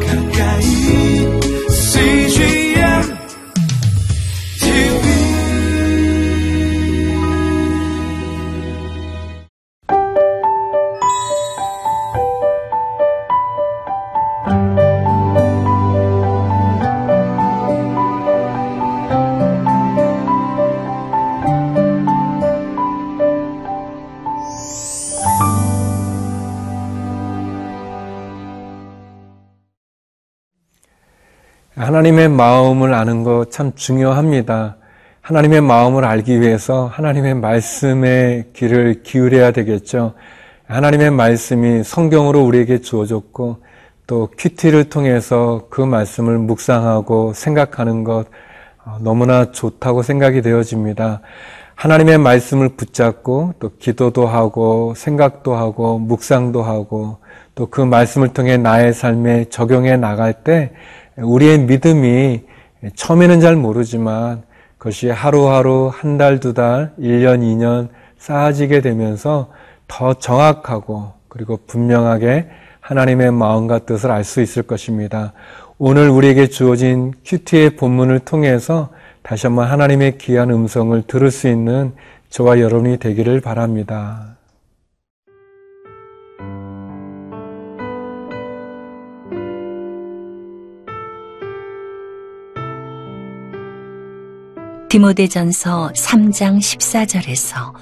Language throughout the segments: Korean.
가까 하나님의 마음을 아는 것 참 중요합니다. 하나님의 마음을 알기 위해서 하나님의 말씀에 귀를 기울여야 되겠죠. 하나님의 말씀이 성경으로 우리에게 주어졌고 또 큐티를 통해서 그 말씀을 묵상하고 생각하는 것 어, 너무나 좋다고 생각이 되어집니다. 하나님의 말씀을 붙잡고 또 기도도 하고 생각도 하고 묵상도 하고 또 그 말씀을 통해 나의 삶에 적용해 나갈 때 우리의 믿음이 처음에는 잘 모르지만 그것이 하루하루 한 달, 두 달, 1년, 2년 쌓아지게 되면서 더 정확하고 그리고 분명하게 하나님의 마음과 뜻을 알 수 있을 것입니다. 오늘 우리에게 주어진 큐티의 본문을 통해서 다시 한번 하나님의 귀한 음성을 들을 수 있는 저와 여러분이 되기를 바랍니다. 디모데전서 3장 14절에서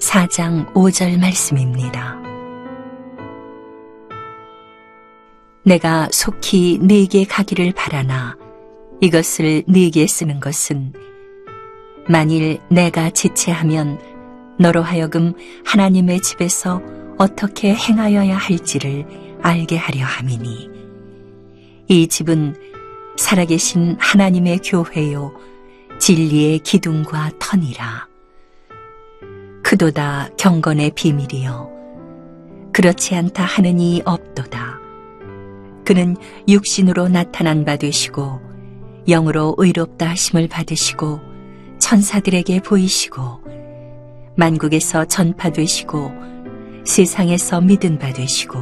4장 5절 말씀입니다. 내가 속히 네게 가기를 바라나 이것을 네게 쓰는 것은 만일 내가 지체하면 너로 하여금 하나님의 집에서 어떻게 행하여야 할지를 알게 하려 함이니 이 집은 살아계신 하나님의 교회요 진리의 기둥과 터니라. 크도다 경건의 비밀이요 그렇지 않다 하느니 없도다. 그는 육신으로 나타난 바 되시고 영으로 의롭다 하심을 받으시고 천사들에게 보이시고 만국에서 전파되시고 세상에서 믿은 바 되시고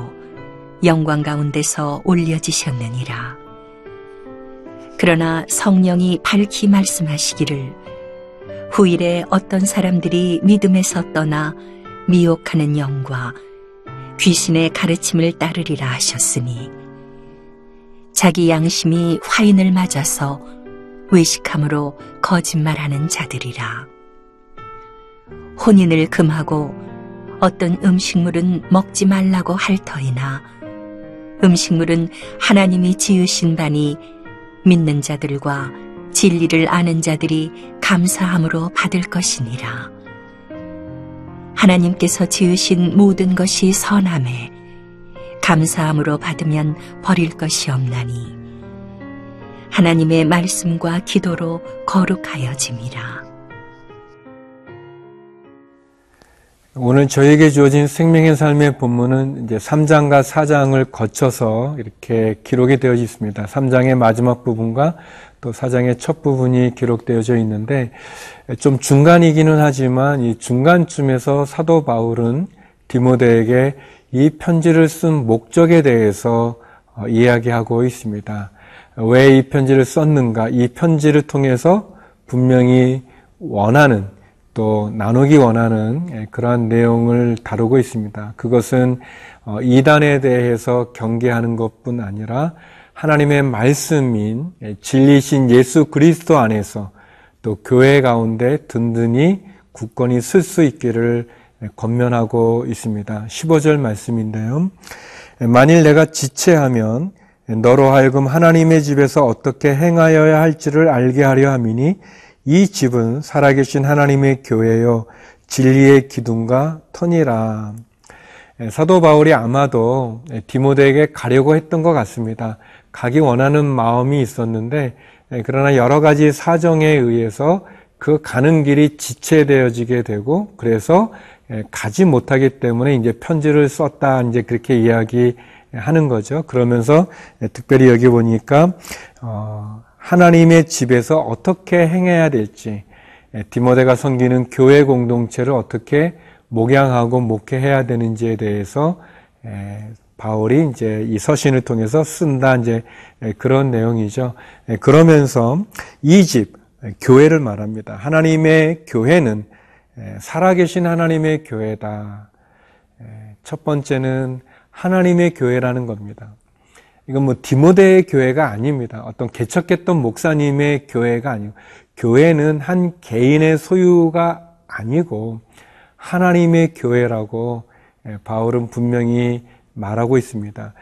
영광 가운데서 올려지셨느니라. 그러나 성령이 밝히 말씀하시기를 후일에 어떤 사람들이 믿음에서 떠나 미혹하는 영과 귀신의 가르침을 따르리라 하셨으니 자기 양심이 화인을 맞아서 외식함으로 거짓말하는 자들이라. 혼인을 금하고 어떤 음식물은 먹지 말라고 할 터이나 음식물은 하나님이 지으신 바니 믿는 자들과 진리를 아는 자들이 감사함으로 받을 것이니라. 하나님께서 지으신 모든 것이 선함에 감사함으로 받으면 버릴 것이 없나니 하나님의 말씀과 기도로 거룩하여짐이라. 오늘 저에게 주어진 생명의 삶의 본문은 이제 3장과 4장을 거쳐서 이렇게 기록이 되어 있습니다. 3장의 마지막 부분과 또 4장의 첫 부분이 기록되어져 있는데 좀 중간이기는 하지만 이 중간쯤에서 사도 바울은 디모데에게 이 편지를 쓴 목적에 대해서 어, 이야기하고 있습니다. 왜 이 편지를 썼는가? 이 편지를 통해서 분명히 원하는 또 나누기 원하는 예, 그러한 내용을 다루고 있습니다. 그것은 어, 이단에 대해서 경계하는 것뿐 아니라 하나님의 말씀인 예, 진리신 예수 그리스도 안에서 또 교회 가운데 든든히 굳건히 쓸 수 있기를 권면하고 있습니다. 15절 말씀인데요. 만일 내가 지체하면 너로 하여금 하나님의 집에서 어떻게 행하여야 할지를 알게 하려 함이니 이 집은 살아계신 하나님의 교회요 진리의 기둥과 터니라. 사도 바울이 아마도 디모데에게 가려고 했던 것 같습니다. 가기 원하는 마음이 있었는데 그러나 여러 가지 사정에 의해서 그 가는 길이 지체되어지게 되고 그래서 가지 못하기 때문에 이제 편지를 썼다 이제 그렇게 이야기하는 거죠. 그러면서 특별히 여기 보니까 어, 하나님의 집에서 어떻게 행해야 될지 디모데가 섬기는 교회 공동체를 어떻게 목양하고 목회해야 되는지에 대해서 바울이 이제 이 서신을 통해서 쓴다 이제 그런 내용이죠. 그러면서 이 집 교회를 말합니다. 하나님의 교회는 살아계신 하나님의 교회다. 첫 번째는 하나님의 교회라는 겁니다. 이건 뭐 디모데의 교회가 아닙니다. 어떤 개척했던 목사님의 교회가 아니고 교회는 한 개인의 소유가 아니고 하나님의 교회라고 바울은 분명히 말하고 있습니다.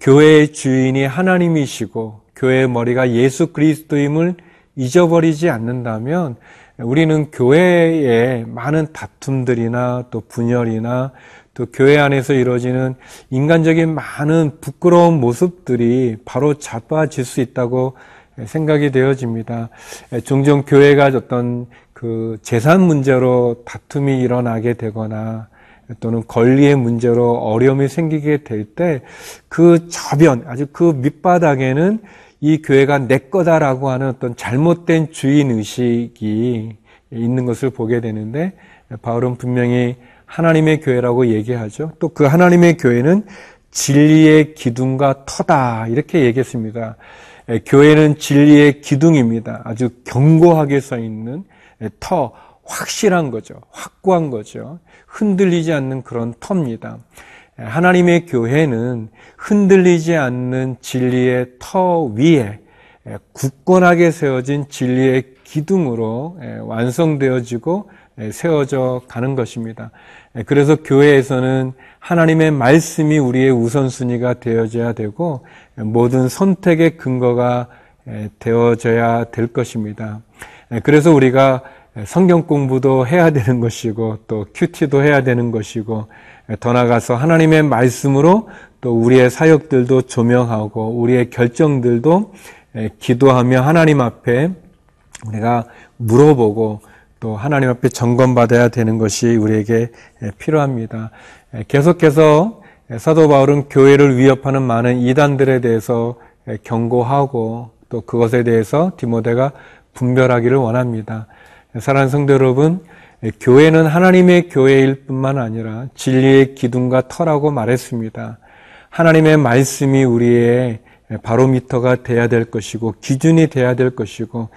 교회의 주인이 하나님이시고 교회의 머리가 예수 그리스도임을 잊어버리지 않는다면 우리는 교회에 많은 다툼들이나 또 분열이나 또 교회 안에서 이루어지는 인간적인 많은 부끄러운 모습들이 바로 잡아질 수 있다고 생각이 되어집니다. 종종 교회가 어떤 그 재산 문제로 다툼이 일어나게 되거나 또는 권리의 문제로 어려움이 생기게 될 때 그 저변, 아주 그 밑바닥에는 이 교회가 내 거다라고 하는 어떤 잘못된 주인 의식이 있는 것을 보게 되는데 바울은 분명히 하나님의 교회라고 얘기하죠. 또 그 하나님의 교회는 진리의 기둥과 터다 이렇게 얘기했습니다. 교회는 진리의 기둥입니다. 아주 견고하게 서 있는 터, 확실한 거죠. 확고한 거죠. 흔들리지 않는 그런 터입니다. 하나님의 교회는 흔들리지 않는 진리의 터 위에 굳건하게 세워진 진리의 기둥으로 완성되어지고 세워져 가는 것입니다. 그래서 교회에서는 하나님의 말씀이 우리의 우선순위가 되어져야 되고 모든 선택의 근거가 되어져야 될 것입니다. 그래서 우리가 성경 공부도 해야 되는 것이고 또 큐티도 해야 되는 것이고 더 나아가서 하나님의 말씀으로 또 우리의 사역들도 조명하고 우리의 결정들도 기도하며 하나님 앞에 우리가 물어보고 또 하나님 앞에 점검받아야 되는 것이 우리에게 필요합니다. 계속해서 사도 바울은 교회를 위협하는 많은 이단들에 대해서 경고하고 또 그것에 대해서 디모데가 분별하기를 원합니다. 사랑하는 성도 여러분, 교회는 하나님의 교회일 뿐만 아니라 진리의 기둥과 터라고 말했습니다. 하나님의 말씀이 우리의 바로미터가 돼야 될 것이고 기준이 돼야 될 것이고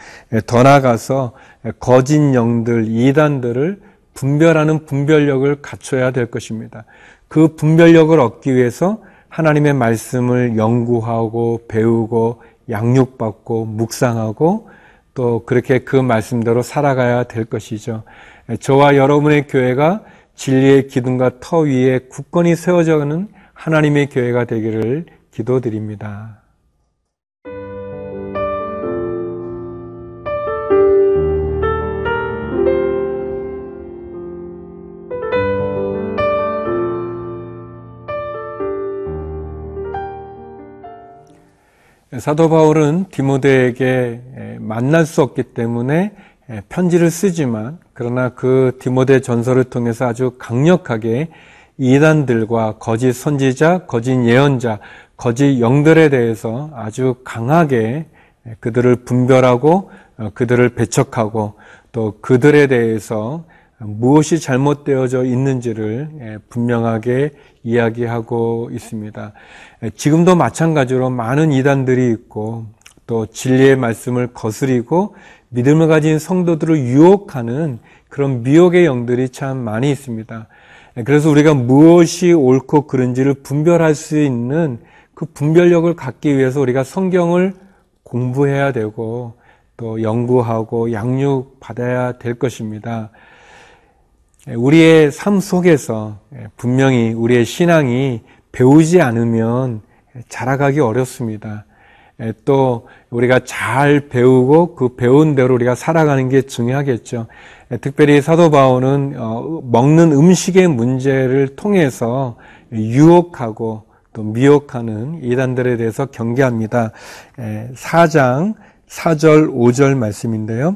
더 나아가서 거짓 영들, 이단들을 분별하는 분별력을 갖춰야 될 것입니다. 그 분별력을 얻기 위해서 하나님의 말씀을 연구하고 배우고 양육받고 묵상하고 또 그렇게 그 말씀대로 살아가야 될 것이죠. 저와 여러분의 교회가 진리의 기둥과 터 위에 굳건히 세워져 가는 하나님의 교회가 되기를 기도드립니다. 사도 바울은 디모데에게 만날 수 없기 때문에 편지를 쓰지만 그러나 그 디모데 전설을 통해서 아주 강력하게 이단들과 거짓 선지자, 거짓 예언자, 거짓 영들에 대해서 아주 강하게 그들을 분별하고 어, 그들을 배척하고 또 그들에 대해서 무엇이 잘못되어져 있는지를 분명하게 이야기하고 있습니다. 지금도 마찬가지로 많은 이단들이 있고 또 진리의 말씀을 거스리고 믿음을 가진 성도들을 유혹하는 그런 미혹의 영들이 참 많이 있습니다. 그래서 우리가 무엇이 옳고 그른지를 분별할 수 있는 그 분별력을 갖기 위해서 우리가 성경을 공부해야 되고 또 연구하고 양육 받아야 될 것입니다. 우리의 삶 속에서 분명히 우리의 신앙이 배우지 않으면 자라가기 어렵습니다. 또 우리가 잘 배우고 그 배운 대로 우리가 살아가는 게 중요하겠죠. 특별히 사도 바울은 어, 먹는 음식의 문제를 통해서 유혹하고 또 미혹하는 이단들에 대해서 경계합니다. 4장 4절 5절 말씀인데요.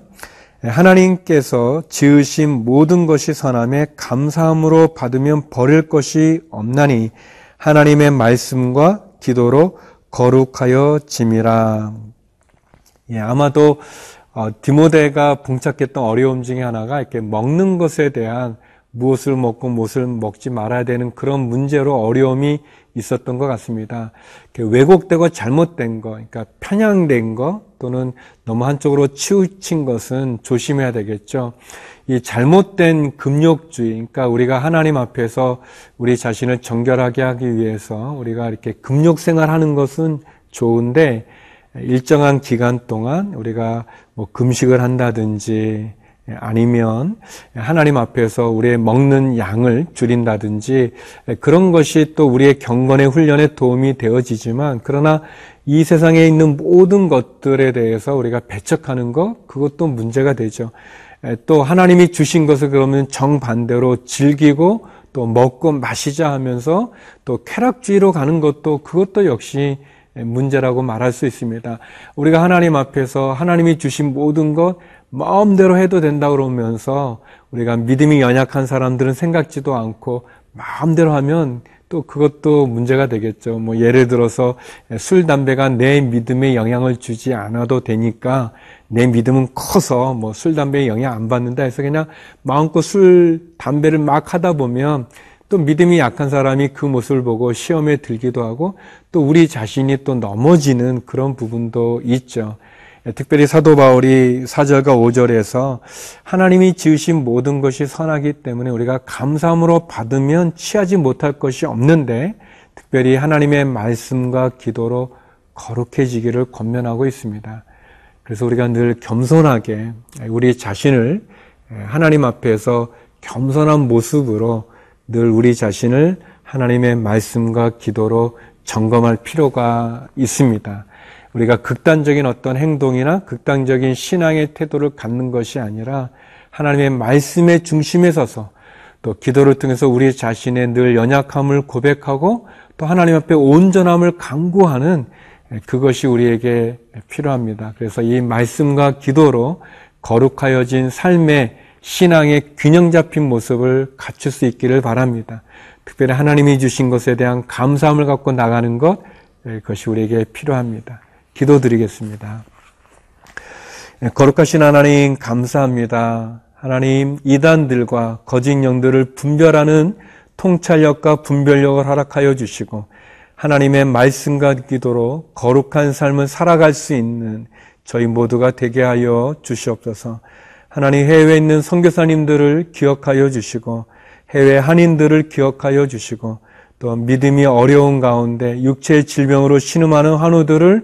하나님께서 지으신 모든 것이 선함에 감사함으로 받으면 버릴 것이 없나니 하나님의 말씀과 기도로 거룩하여 짐이라. 예, 아마도 어, 디모데가 봉착했던 어려움 중에 하나가 이렇게 먹는 것에 대한 무엇을 먹고 무엇을 먹지 말아야 되는 그런 문제로 어려움이 있었던 것 같습니다. 왜곡되고 잘못된 거, 그러니까 편향된 거 또는 너무 한쪽으로 치우친 것은 조심해야 되겠죠. 이 잘못된 금욕주의, 그러니까 우리가 하나님 앞에서 우리 자신을 정결하게 하기 위해서 우리가 이렇게 금욕 생활하는 것은 좋은데 일정한 기간 동안 우리가 뭐 금식을 한다든지 아니면 하나님 앞에서 우리의 먹는 양을 줄인다든지 그런 것이 또 우리의 경건의 훈련에 도움이 되어지지만 그러나 이 세상에 있는 모든 것들에 대해서 우리가 배척하는 것 그것도 문제가 되죠. 또 하나님이 주신 것을 그러면 정반대로 즐기고 또 먹고 마시자 하면서 또 쾌락주의로 가는 것도 그것도 역시 문제라고 말할 수 있습니다. 우리가 하나님 앞에서 하나님이 주신 모든 것 마음대로 해도 된다 그러면서 우리가 믿음이 연약한 사람들은 생각지도 않고 마음대로 하면 또 그것도 문제가 되겠죠. 뭐 예를 들어서 술, 담배가 내 믿음에 영향을 주지 않아도 되니까 내 믿음은 커서 뭐 술, 담배에 영향 안 받는다 해서 그냥 마음껏 술, 담배를 막 하다 보면 또 믿음이 약한 사람이 그 모습을 보고 시험에 들기도 하고 또 우리 자신이 또 넘어지는 그런 부분도 있죠. 특별히 사도 바울이 4절과 5절에서 하나님이 지으신 모든 것이 선하기 때문에 우리가 감사함으로 받으면 취하지 못할 것이 없는데 특별히 하나님의 말씀과 기도로 거룩해지기를 권면하고 있습니다. 그래서 우리가 늘 겸손하게 우리 자신을 하나님 앞에서 겸손한 모습으로 늘 우리 자신을 하나님의 말씀과 기도로 점검할 필요가 있습니다. 우리가 극단적인 어떤 행동이나 극단적인 신앙의 태도를 갖는 것이 아니라 하나님의 말씀의 중심에 서서 또 기도를 통해서 우리 자신의 늘 연약함을 고백하고 또 하나님 앞에 온전함을 강구하는 그것이 우리에게 필요합니다. 그래서 이 말씀과 기도로 거룩하여진 삶의 신앙의 균형 잡힌 모습을 갖출 수 있기를 바랍니다. 특별히 하나님이 주신 것에 대한 감사함을 갖고 나가는 것, 그것이 우리에게 필요합니다. 기도드리겠습니다. 예, 거룩하신 하나님 감사합니다. 하나님 이단들과 거짓 영들을 분별하는 통찰력과 분별력을 허락하여 주시고 하나님의 말씀과 기도로 거룩한 삶을 살아갈 수 있는 저희 모두가 되게 하여 주시옵소서. 하나님 해외에 있는 선교사님들을 기억하여 주시고 해외 한인들을 기억하여 주시고 또 믿음이 어려운 가운데 육체의 질병으로 신음하는 환우들을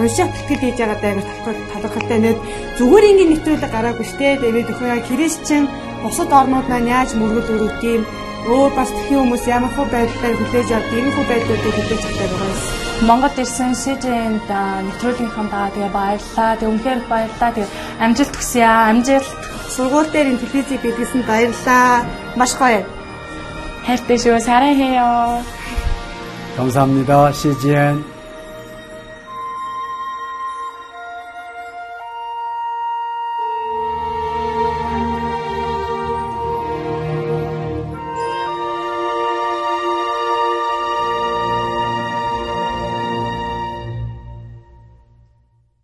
уншаад тэтгэл хийж байгаа даа талархалтай нэг зүгээр ингээд нэвтрүүлэг гараагүй штэ тэгээд өхөө яг христчэн бусад орнууд маань яаж мөргөл өрөвд юм өөр бас тхэн хүмүүс ямар хөө байдлаар хүлээж авд ийм хөө байдлуудыг хүлээж авдаг байгаа юм. Монгол ирсэн СЖН-д нэвтрүүлгийнхаа даа тэгээ баярлаа. Тэг үнхээр баярлаа. Тэг амжилт хүсье аа. Амжилт. Сургууль дээр ин телевизийг бидлсэн баярлаа. Маш гоё. хайртай шүү. 사랑해요. 감사합니다. CGN